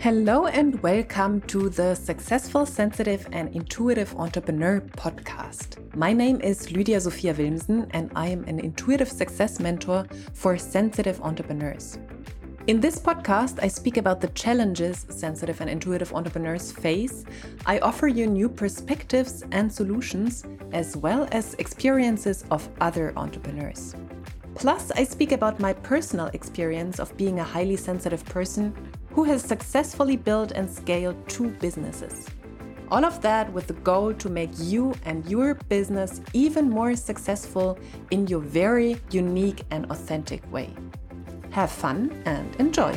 Hello and welcome to the Successful, Sensitive and Intuitive Entrepreneur podcast. My name is Lydia Sophia Wilmsen and I am an intuitive success mentor for sensitive entrepreneurs. In this podcast, I speak about the challenges sensitive and intuitive entrepreneurs face. I offer you new perspectives and solutions, as well as experiences of other entrepreneurs. Plus, I speak about my personal experience of being a highly sensitive person who has successfully built and scaled two businesses. All of that with the goal to make you and your business even more successful in your very unique and authentic way. Have fun and enjoy!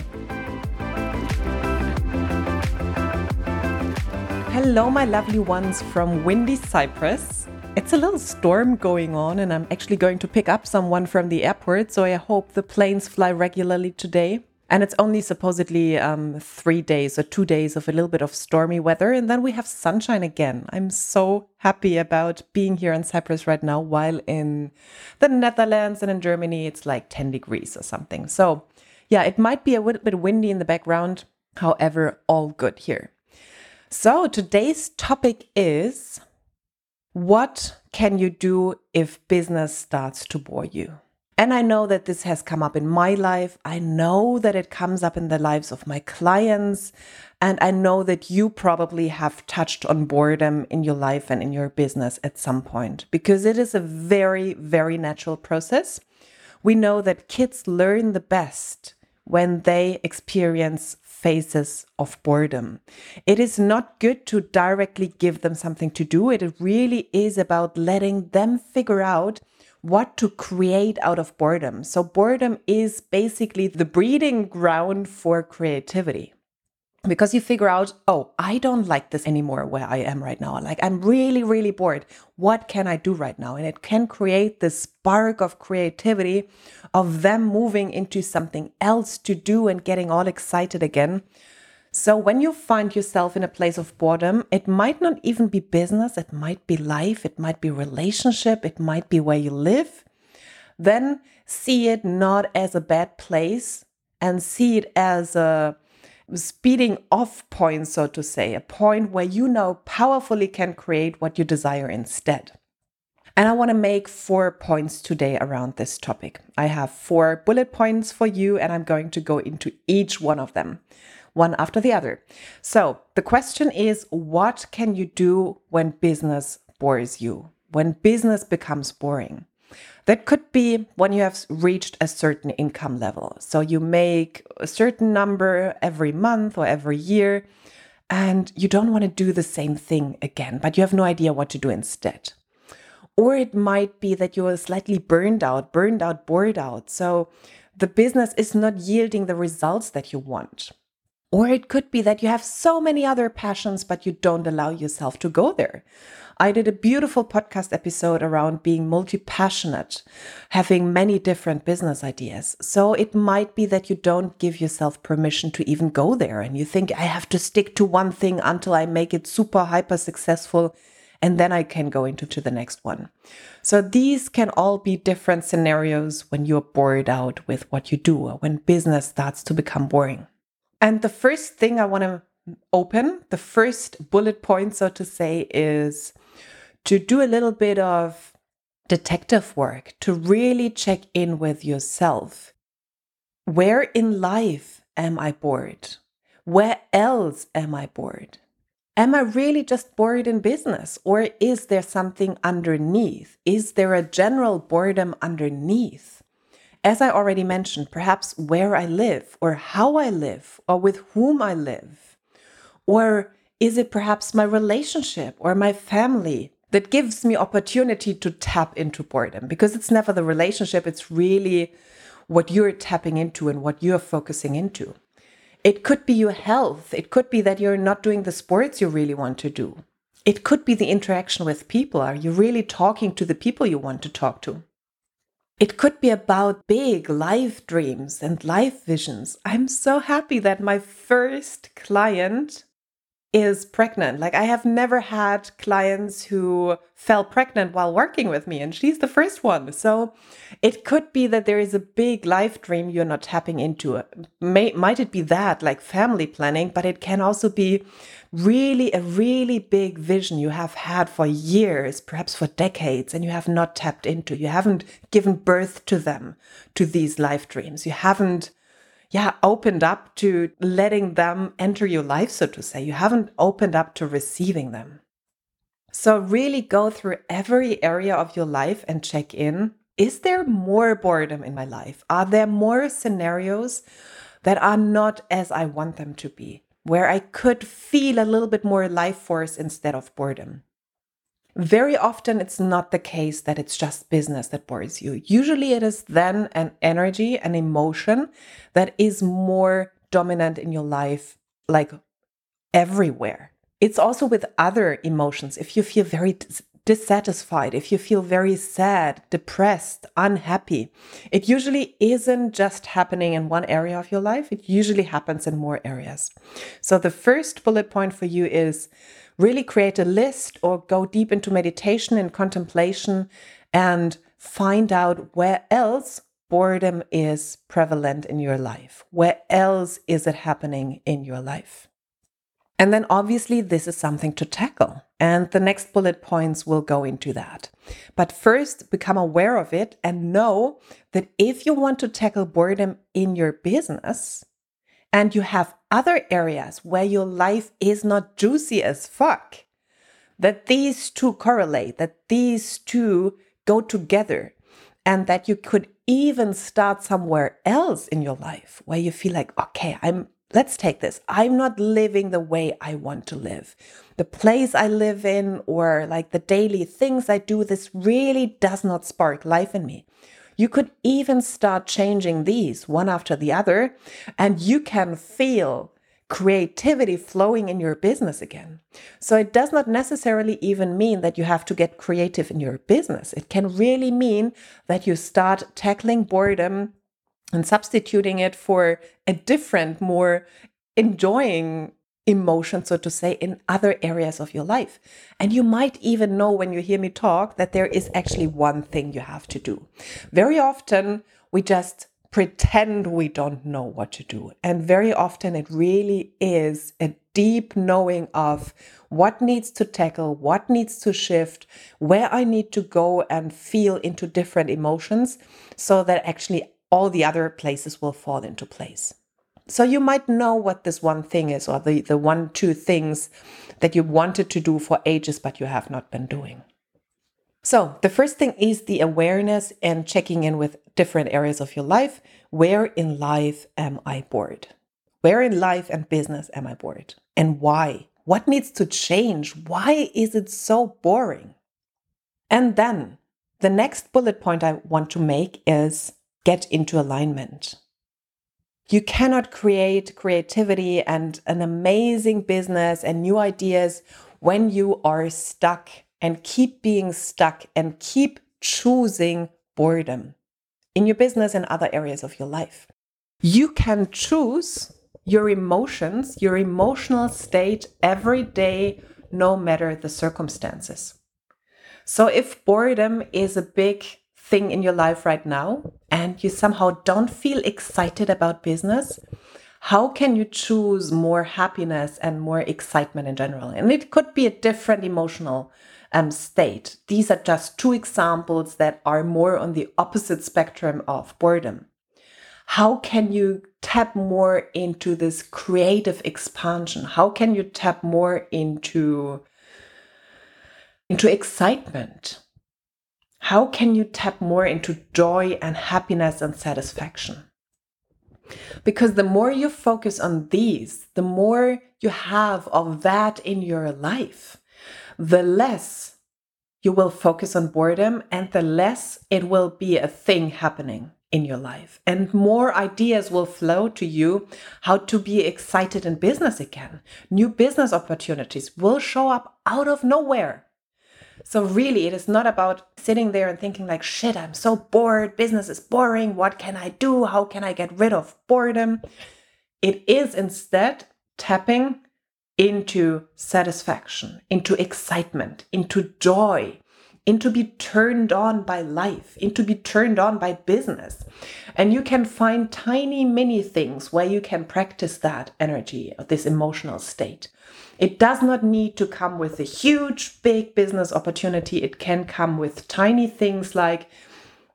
Hello, my lovely ones from windy Cyprus. It's a little storm going on, and I'm actually going to pick up someone from the airport, so I hope the planes fly regularly today. And it's only supposedly um, three days or two days of a little bit of stormy weather. And then we have sunshine again. I'm so happy about being here in Cyprus right now, while in the Netherlands and in Germany, it's like 10 degrees or something. So, yeah, it might be a little bit windy in the background. However, all good here. So, today's topic is what can you do if business starts to bore you? And I know that this has come up in my life. I know that it comes up in the lives of my clients. And I know that you probably have touched on boredom in your life and in your business at some point because it is a very, very natural process. We know that kids learn the best when they experience phases of boredom. It is not good to directly give them something to do. It really is about letting them figure out what to create out of boredom. So, boredom is basically the breeding ground for creativity. Because you figure out, oh, I don't like this anymore where I am right now. Like, I'm really, really bored. What can I do right now? And it can create this spark of creativity of them moving into something else to do and getting all excited again. So, when you find yourself in a place of boredom, it might not even be business, it might be life, it might be relationship, it might be where you live. Then see it not as a bad place and see it as a speeding off point, so to say, a point where you now powerfully can create what you desire instead. And I want to make four points today around this topic. I have four bullet points for you, and I'm going to go into each one of them one after the other. So the question is what can you do when business bores you? When business becomes boring? That could be when you have reached a certain income level. So you make a certain number every month or every year, and you don't want to do the same thing again, but you have no idea what to do instead. Or it might be that you're slightly burned out, burned out, bored out. So the business is not yielding the results that you want. Or it could be that you have so many other passions, but you don't allow yourself to go there. I did a beautiful podcast episode around being multi passionate, having many different business ideas. So it might be that you don't give yourself permission to even go there and you think, I have to stick to one thing until I make it super hyper successful and then I can go into to the next one. So these can all be different scenarios when you're bored out with what you do or when business starts to become boring. And the first thing I want to open, the first bullet point, so to say, is to do a little bit of detective work, to really check in with yourself. Where in life am I bored? Where else am I bored? Am I really just bored in business? Or is there something underneath? Is there a general boredom underneath? As I already mentioned, perhaps where I live or how I live or with whom I live? Or is it perhaps my relationship or my family that gives me opportunity to tap into boredom? Because it's never the relationship, it's really what you're tapping into and what you're focusing into. It could be your health. It could be that you're not doing the sports you really want to do. It could be the interaction with people. Are you really talking to the people you want to talk to? It could be about big life dreams and life visions. I'm so happy that my first client is pregnant. Like I have never had clients who fell pregnant while working with me and she's the first one. So it could be that there is a big life dream you're not tapping into. May, might it be that like family planning, but it can also be really a really big vision you have had for years, perhaps for decades and you have not tapped into. You haven't given birth to them, to these life dreams. You haven't yeah, opened up to letting them enter your life, so to say. You haven't opened up to receiving them. So, really go through every area of your life and check in. Is there more boredom in my life? Are there more scenarios that are not as I want them to be, where I could feel a little bit more life force instead of boredom? Very often, it's not the case that it's just business that bores you. Usually, it is then an energy, an emotion that is more dominant in your life, like everywhere. It's also with other emotions. If you feel very dissatisfied, if you feel very sad, depressed, unhappy, it usually isn't just happening in one area of your life. It usually happens in more areas. So, the first bullet point for you is really create a list or go deep into meditation and contemplation and find out where else boredom is prevalent in your life. Where else is it happening in your life? And then obviously, this is something to tackle. And the next bullet points will go into that. But first, become aware of it and know that if you want to tackle boredom in your business, and you have other areas where your life is not juicy as fuck, that these two correlate, that these two go together, and that you could even start somewhere else in your life where you feel like, okay, I'm let's take this. I'm not living the way I want to live. The place I live in, or like the daily things I do, this really does not spark life in me. You could even start changing these one after the other, and you can feel creativity flowing in your business again. So it does not necessarily even mean that you have to get creative in your business. It can really mean that you start tackling boredom and substituting it for a different, more enjoying emotion, so to say, in other areas of your life. And you might even know when you hear me talk that there is actually one thing you have to do. Very often, we just pretend we don't know what to do. And very often, it really is a deep knowing of what needs to tackle, what needs to shift, where I need to go and feel into different emotions so that actually all the other places will fall into place. So you might know what this one thing is, or the, the one, two things that you wanted to do for ages, but you have not been doing. So the first thing is the awareness and checking in with different areas of your life. Where in life am I bored? Where in life and business am I bored? And why? What needs to change? Why is it so boring? And then the next bullet point I want to make is get into alignment. You cannot create creativity and an amazing business and new ideas when you are stuck and keep being stuck and keep choosing boredom in your business and other areas of your life. You can choose your emotions, your emotional state every day, no matter the circumstances. So if boredom is a big thing in your life right now and you somehow don't feel excited about business, how can you choose more happiness and more excitement in general? And it could be a different emotional um, state. These are just two examples that are more on the opposite spectrum of boredom. How can you tap more into this creative expansion? How can you tap more into, into excitement? How can you tap more into joy and happiness and satisfaction? Because the more you focus on these, the more you have of that in your life, the less you will focus on boredom and the less it will be a thing happening in your life. And more ideas will flow to you how to be excited in business again. New business opportunities will show up out of nowhere. So, really, it is not about sitting there and thinking, like, shit, I'm so bored. Business is boring. What can I do? How can I get rid of boredom? It is instead tapping into satisfaction, into excitement, into joy, into be turned on by life, into be turned on by business. And you can find tiny mini things where you can practice that energy, of this emotional state. It does not need to come with a huge, big business opportunity. It can come with tiny things like,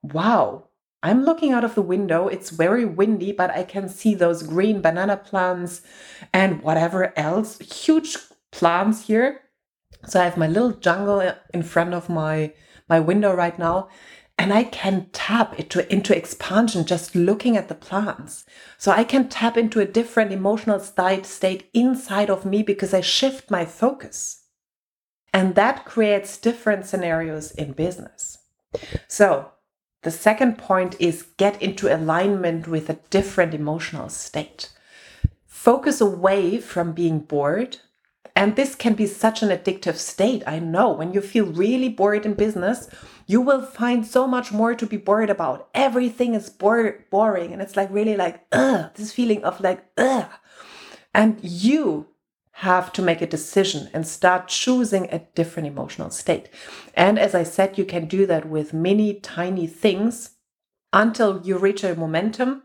wow, I'm looking out of the window. It's very windy, but I can see those green banana plants and whatever else. Huge plants here. So I have my little jungle in front of my my window right now and I can tap into, into expansion just looking at the plants. So I can tap into a different emotional state, state inside of me because I shift my focus. And that creates different scenarios in business. So the second point is get into alignment with a different emotional state. Focus away from being bored. And this can be such an addictive state. I know when you feel really bored in business, you will find so much more to be bored about. Everything is bore- boring. And it's like really like, ugh, this feeling of like, ugh. And you have to make a decision and start choosing a different emotional state. And as I said, you can do that with many tiny things until you reach a momentum,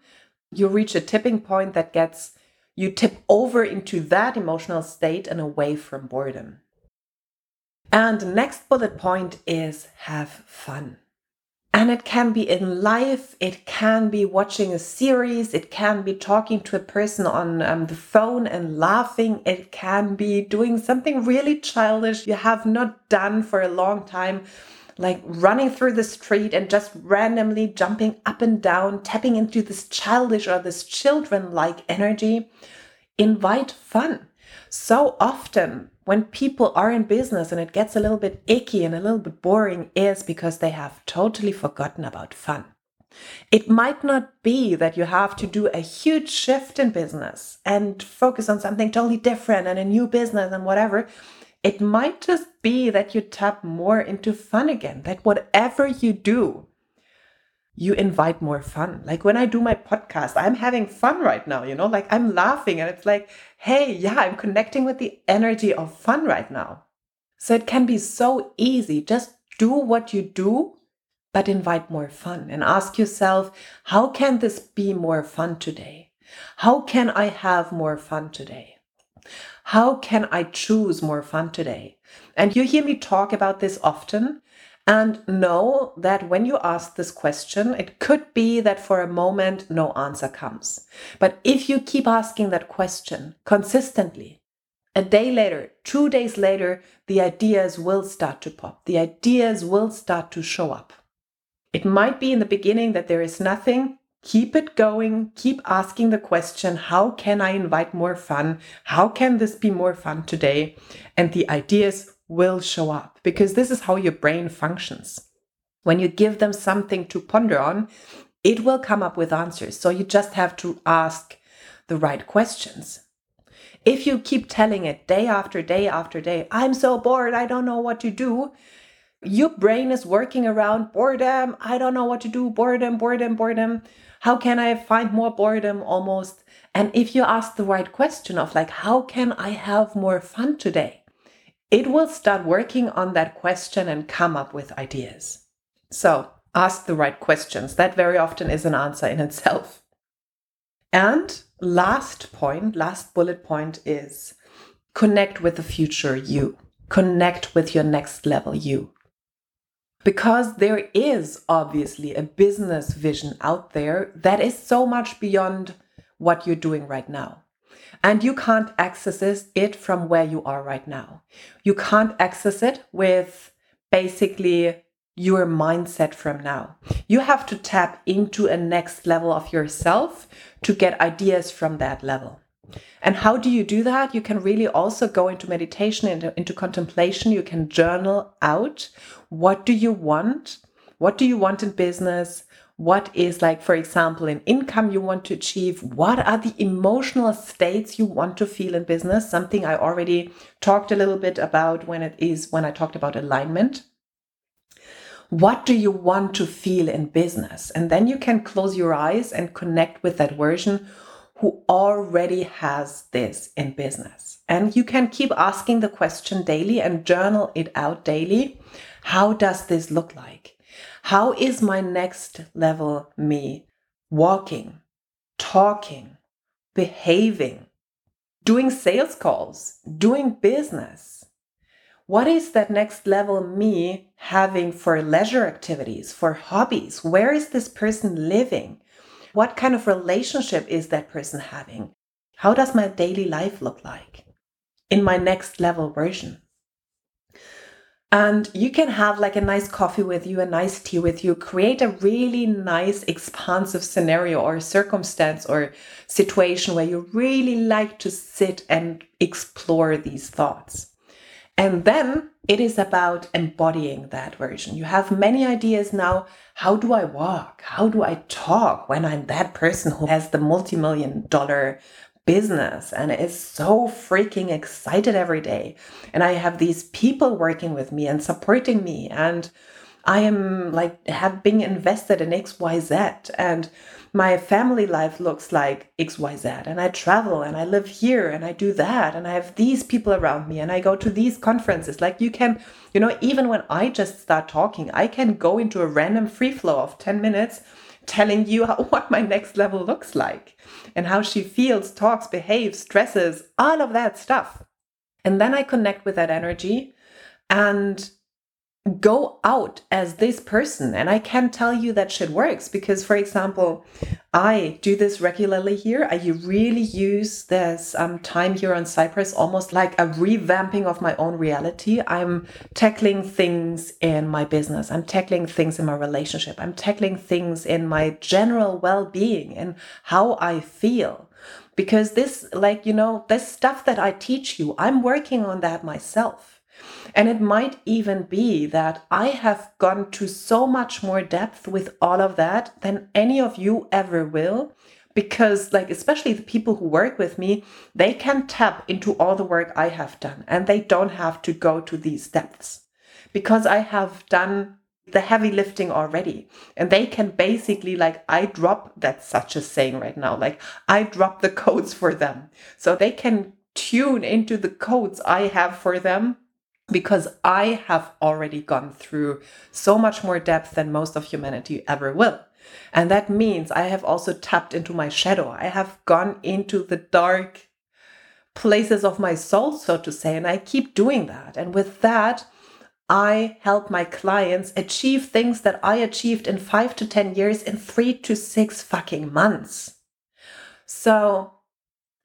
you reach a tipping point that gets you tip over into that emotional state and away from boredom. And the next bullet point is have fun. And it can be in life, it can be watching a series, it can be talking to a person on um, the phone and laughing, it can be doing something really childish you have not done for a long time, like running through the street and just randomly jumping up and down, tapping into this childish or this children like energy. Invite fun. So often, when people are in business and it gets a little bit icky and a little bit boring is because they have totally forgotten about fun. It might not be that you have to do a huge shift in business and focus on something totally different and a new business and whatever. It might just be that you tap more into fun again, that whatever you do, you invite more fun. Like when I do my podcast, I'm having fun right now, you know, like I'm laughing and it's like, hey, yeah, I'm connecting with the energy of fun right now. So it can be so easy. Just do what you do, but invite more fun and ask yourself, how can this be more fun today? How can I have more fun today? How can I choose more fun today? And you hear me talk about this often and know that when you ask this question, it could be that for a moment no answer comes. But if you keep asking that question consistently, a day later, two days later, the ideas will start to pop. The ideas will start to show up. It might be in the beginning that there is nothing. Keep it going. Keep asking the question How can I invite more fun? How can this be more fun today? And the ideas will show up because this is how your brain functions. When you give them something to ponder on, it will come up with answers. So you just have to ask the right questions. If you keep telling it day after day after day, I'm so bored, I don't know what to do, your brain is working around boredom. I don't know what to do. Boredom, boredom, boredom. How can I find more boredom almost? And if you ask the right question of like, how can I have more fun today? it will start working on that question and come up with ideas. So ask the right questions. That very often is an answer in itself. And last point, last bullet point is connect with the future you, connect with your next level you. Because there is obviously a business vision out there that is so much beyond what you're doing right now. And you can't access it from where you are right now. You can't access it with basically your mindset from now. You have to tap into a next level of yourself to get ideas from that level. And how do you do that? You can really also go into meditation, into, into contemplation. You can journal out what do you want? What do you want in business? what is like for example an income you want to achieve what are the emotional states you want to feel in business something i already talked a little bit about when it is when i talked about alignment what do you want to feel in business and then you can close your eyes and connect with that version who already has this in business. And you can keep asking the question daily and journal it out daily. How does this look like? How is my next level me walking, talking, behaving, doing sales calls, doing business? What is that next level me having for leisure activities, for hobbies? Where is this person living? What kind of relationship is that person having? How does my daily life look like in my next level version? And you can have like a nice coffee with you, a nice tea with you, create a really nice, expansive scenario or circumstance or situation where you really like to sit and explore these thoughts. And then it is about embodying that version. You have many ideas now. How do I walk? How do I talk when I'm that person who has the multi million dollar business and is so freaking excited every day? And I have these people working with me and supporting me. And I am like, have been invested in XYZ. And my family life looks like XYZ, and I travel and I live here and I do that, and I have these people around me, and I go to these conferences. Like, you can, you know, even when I just start talking, I can go into a random free flow of 10 minutes telling you how, what my next level looks like and how she feels, talks, behaves, dresses, all of that stuff. And then I connect with that energy and go out as this person and i can tell you that shit works because for example i do this regularly here. I really use this um, time here on cyprus almost like a revamping of my own reality. I'm tackling things in my business. I'm tackling things in my relationship. I'm tackling things in my general well-being and how i feel. Because this like you know this stuff that i teach you i'm working on that myself and it might even be that I have gone to so much more depth with all of that than any of you ever will. Because, like, especially the people who work with me, they can tap into all the work I have done and they don't have to go to these depths because I have done the heavy lifting already. And they can basically, like, I drop that's such a saying right now, like, I drop the codes for them. So they can tune into the codes I have for them because I have already gone through so much more depth than most of humanity ever will. And that means I have also tapped into my shadow. I have gone into the dark places of my soul, so to say, and I keep doing that. And with that, I help my clients achieve things that I achieved in five to 10 years in three to six fucking months. So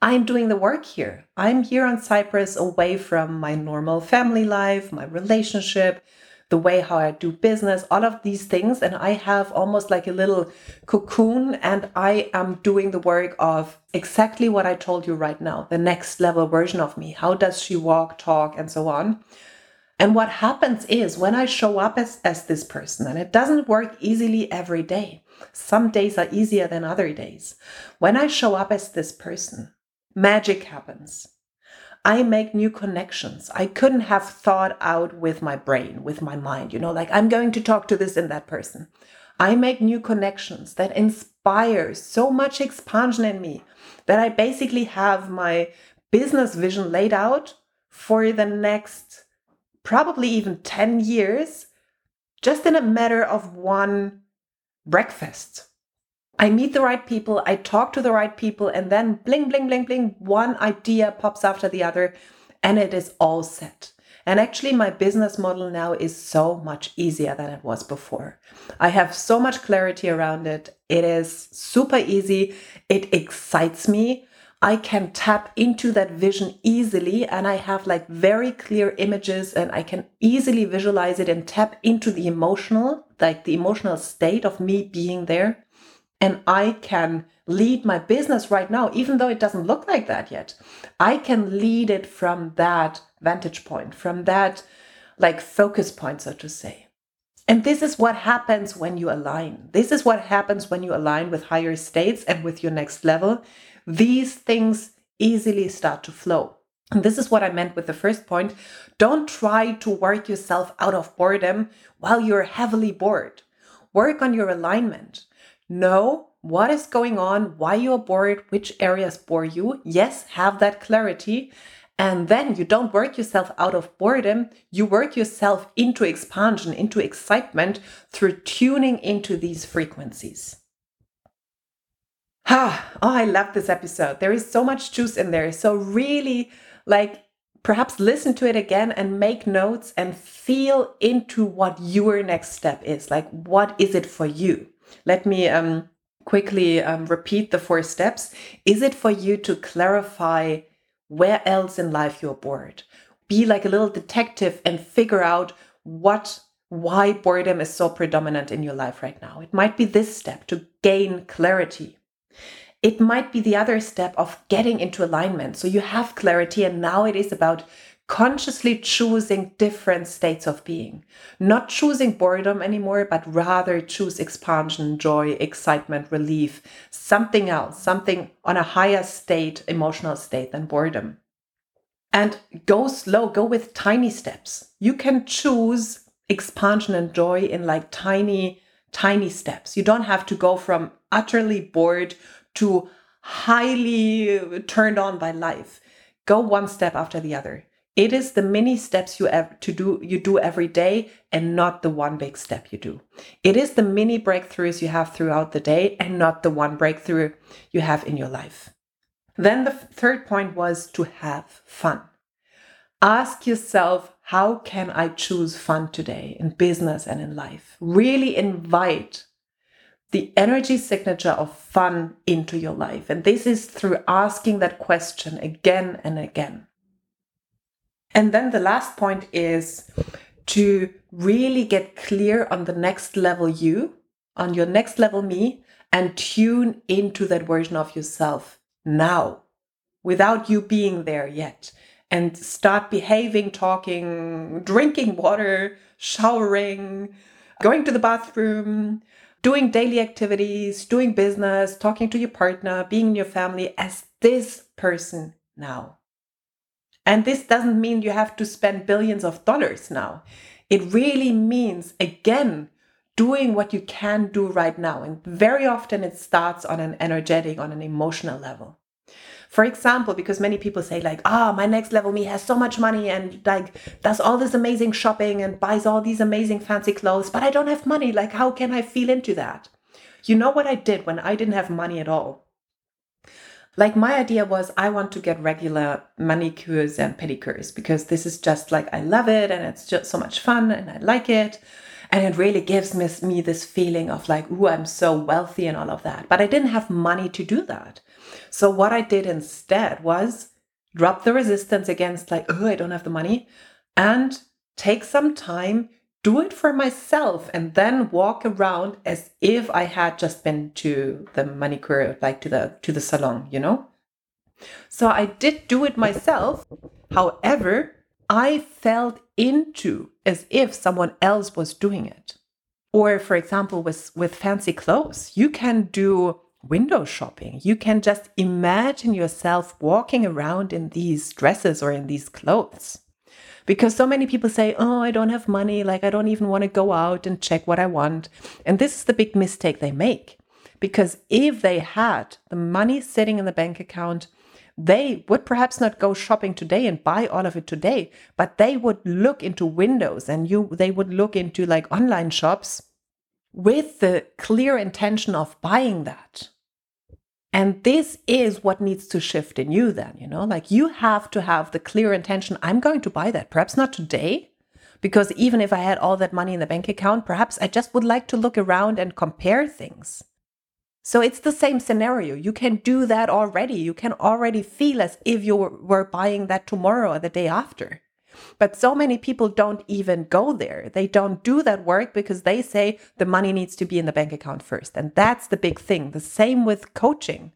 I'm doing the work here. I'm here on Cyprus away from my normal family life, my relationship, the way how I do business, all of these things. And I have almost like a little cocoon, and I am doing the work of exactly what I told you right now the next level version of me. How does she walk, talk, and so on? And what happens is when I show up as, as this person, and it doesn't work easily every day, some days are easier than other days. When I show up as this person, magic happens. I make new connections. I couldn't have thought out with my brain, with my mind, you know, like I'm going to talk to this and that person. I make new connections that inspire so much expansion in me that I basically have my business vision laid out for the next probably even 10 years just in a matter of one breakfast I meet the right people, I talk to the right people, and then bling, bling, bling, bling, one idea pops after the other, and it is all set. And actually, my business model now is so much easier than it was before. I have so much clarity around it. It is super easy. It excites me. I can tap into that vision easily, and I have like very clear images, and I can easily visualize it and tap into the emotional, like the emotional state of me being there and I can lead my business right now, even though it doesn't look like that yet. I can lead it from that vantage point, from that like focus point, so to say. And this is what happens when you align. This is what happens when you align with higher states and with your next level. These things easily start to flow. And this is what I meant with the first point. Don't try to work yourself out of boredom while you're heavily bored. Work on your alignment know what is going on, why you're bored, which areas bore you. Yes, have that clarity. And then you don't work yourself out of boredom, you work yourself into expansion, into excitement through tuning into these frequencies. Ah, oh, I love this episode. There is so much juice in there. So, really, like, perhaps listen to it again and make notes and feel into what your next step is. Like, what is it for you? Let me um, quickly um, repeat the four steps. Is it for you to clarify where else in life you're bored? Be like a little detective and figure out what why boredom is so predominant in your life right now. It might be this step to gain clarity. It might be the other step of getting into alignment. So you have clarity, and now it is about consciously choosing different states of being. Not choosing boredom anymore, but rather choose expansion, joy, excitement, relief, something else, something on a higher state, emotional state than boredom. And go slow, go with tiny steps. You can choose expansion and joy in like tiny, tiny steps. You don't have to go from utterly bored to highly turned on by life. Go one step after the other. It is the mini steps you have to do you do every day and not the one big step you do. It is the mini breakthroughs you have throughout the day and not the one breakthrough you have in your life. Then the third point was to have fun. Ask yourself, how can I choose fun today in business and in life? Really invite the energy signature of fun into your life. And this is through asking that question again and again. And then the last point is to really get clear on the next level you, on your next level me, and tune into that version of yourself now without you being there yet. And start behaving, talking, drinking water, showering, going to the bathroom, doing daily activities, doing business, talking to your partner, being in your family as this person now. And this doesn't mean you have to spend billions of dollars now. It really means, again, doing what you can do right now. And very often it starts on an energetic, on an emotional level. For example, because many people say, like, ah, oh, my next level me has so much money and like does all this amazing shopping and buys all these amazing fancy clothes, but I don't have money. Like, how can I feel into that? You know what I did when I didn't have money at all? Like, my idea was I want to get regular manicures and pedicures because this is just like I love it and it's just so much fun and I like it. And it really gives me, me this feeling of like, ooh, I'm so wealthy and all of that. But I didn't have money to do that. So what I did instead was drop the resistance against like, oh, I don't have the money and take some time, do it for myself, and then walk around as if I had just been to the manicure, like to the to the salon, you know? So I did do it myself. However, I felt into as if someone else was doing it. Or for example, with, with fancy clothes, you can do window shopping. You can just imagine yourself walking around in these dresses or in these clothes. Because so many people say, Oh, I don't have money. Like, I don't even want to go out and check what I want. And this is the big mistake they make. Because if they had the money sitting in the bank account, they would perhaps not go shopping today and buy all of it today, but they would look into windows and you they would look into like online shops with the clear intention of buying that. And this is what needs to shift in you, then, you know, like you have to have the clear intention I'm going to buy that. Perhaps not today, because even if I had all that money in the bank account, perhaps I just would like to look around and compare things. So it's the same scenario. You can do that already. You can already feel as if you were buying that tomorrow or the day after. But so many people don't even go there. They don't do that work because they say the money needs to be in the bank account first. And that's the big thing. The same with coaching.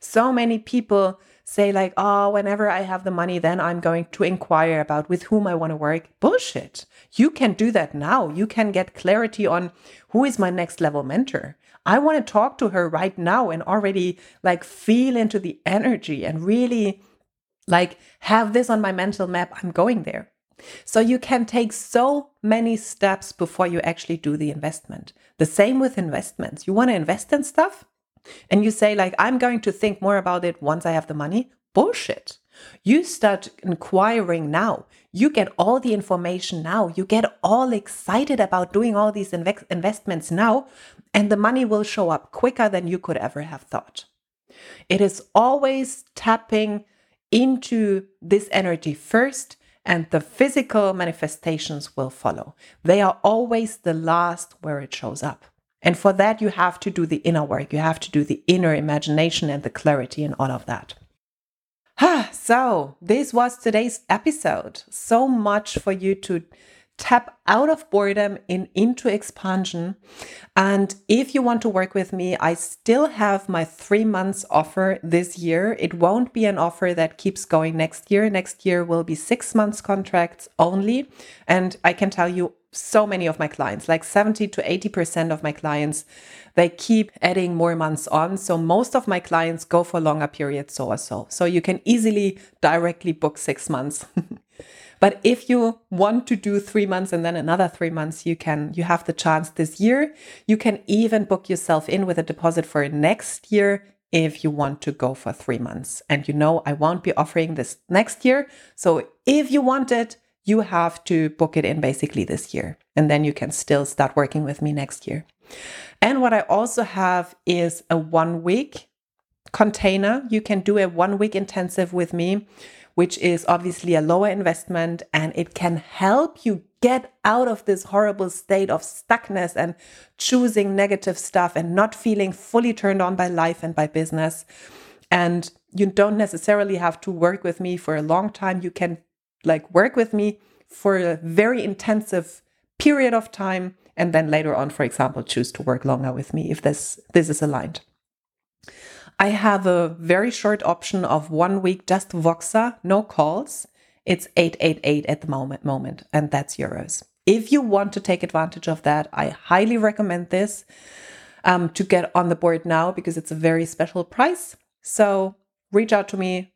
So many people say, like, oh, whenever I have the money, then I'm going to inquire about with whom I want to work. Bullshit. You can do that now. You can get clarity on who is my next level mentor. I want to talk to her right now and already like feel into the energy and really like, have this on my mental map, I'm going there. So you can take so many steps before you actually do the investment. The same with investments. You want to invest in stuff? and you say, like, I'm going to think more about it once I have the money, bullshit. You start inquiring now. You get all the information now. You get all excited about doing all these inve- investments now, and the money will show up quicker than you could ever have thought. It is always tapping into this energy first, and the physical manifestations will follow. They are always the last where it shows up. And for that, you have to do the inner work. You have to do the inner imagination and the clarity and all of that. so, this was today's episode. So much for you to tap out of boredom in into expansion. And if you want to work with me, I still have my three months offer this year. It won't be an offer that keeps going next year. Next year will be six months contracts only. And I can tell you, so many of my clients, like 70 to 80% of my clients, they keep adding more months on. So most of my clients go for longer periods, so or so. So you can easily directly book six months. But if you want to do three months and then another three months, you can, you have the chance this year. You can even book yourself in with a deposit for next year if you want to go for three months. And you know, I won't be offering this next year. So if you want it, you have to book it in basically this year. And then you can still start working with me next year. And what I also have is a one week container. You can do a one week intensive with me which is obviously a lower investment and it can help you get out of this horrible state of stuckness and choosing negative stuff and not feeling fully turned on by life and by business. And you don't necessarily have to work with me for a long time. You can like work with me for a very intensive period of time and then later on for example choose to work longer with me if this this is aligned I have a very short option of one week, just Voxer, no calls. It's 888 at the moment, moment, and that's euros. If you want to take advantage of that, I highly recommend this um, to get on the board now because it's a very special price. So reach out to me,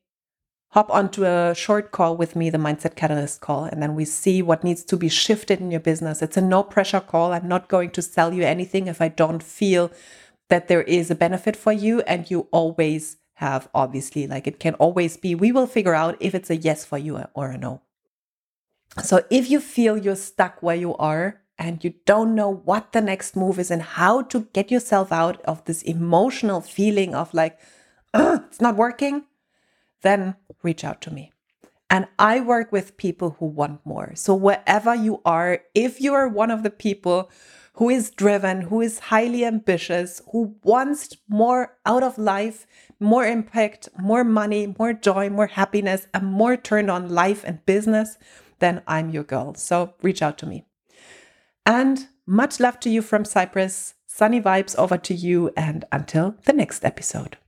hop onto a short call with me, the Mindset Catalyst call, and then we see what needs to be shifted in your business. It's a no pressure call. I'm not going to sell you anything if I don't feel that there is a benefit for you and you always have obviously like it can always be. We will figure out if it's a yes for you uh, or a no. So if you feel you're stuck where you are and you don't know what the next move is and how to get yourself out of this emotional feeling of like it's not working then reach out to me. And I work with people who want more. So, wherever you are, if you are one of the people who is driven, who is highly ambitious, who wants more out of life, more impact, more money, more joy, more happiness, and more turned on life and business, then I'm your girl. So reach out to me. And much love to you from Cyprus. Sunny vibes over to you. And until the next episode.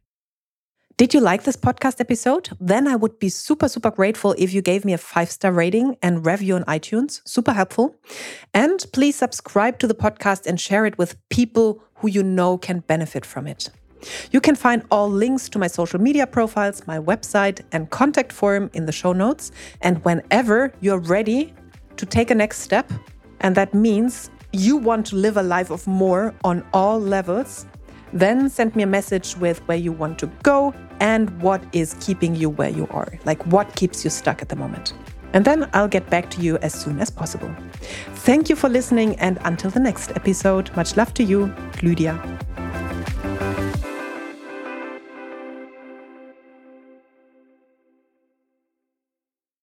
Did you like this podcast episode? Then I would be super, super grateful if you gave me a five star rating and review on iTunes. Super helpful. And please subscribe to the podcast and share it with people who you know can benefit from it. You can find all links to my social media profiles, my website, and contact form in the show notes. And whenever you're ready to take a next step, and that means you want to live a life of more on all levels, then send me a message with where you want to go and what is keeping you where you are, like what keeps you stuck at the moment. And then I'll get back to you as soon as possible. Thank you for listening, and until the next episode, much love to you, Lydia.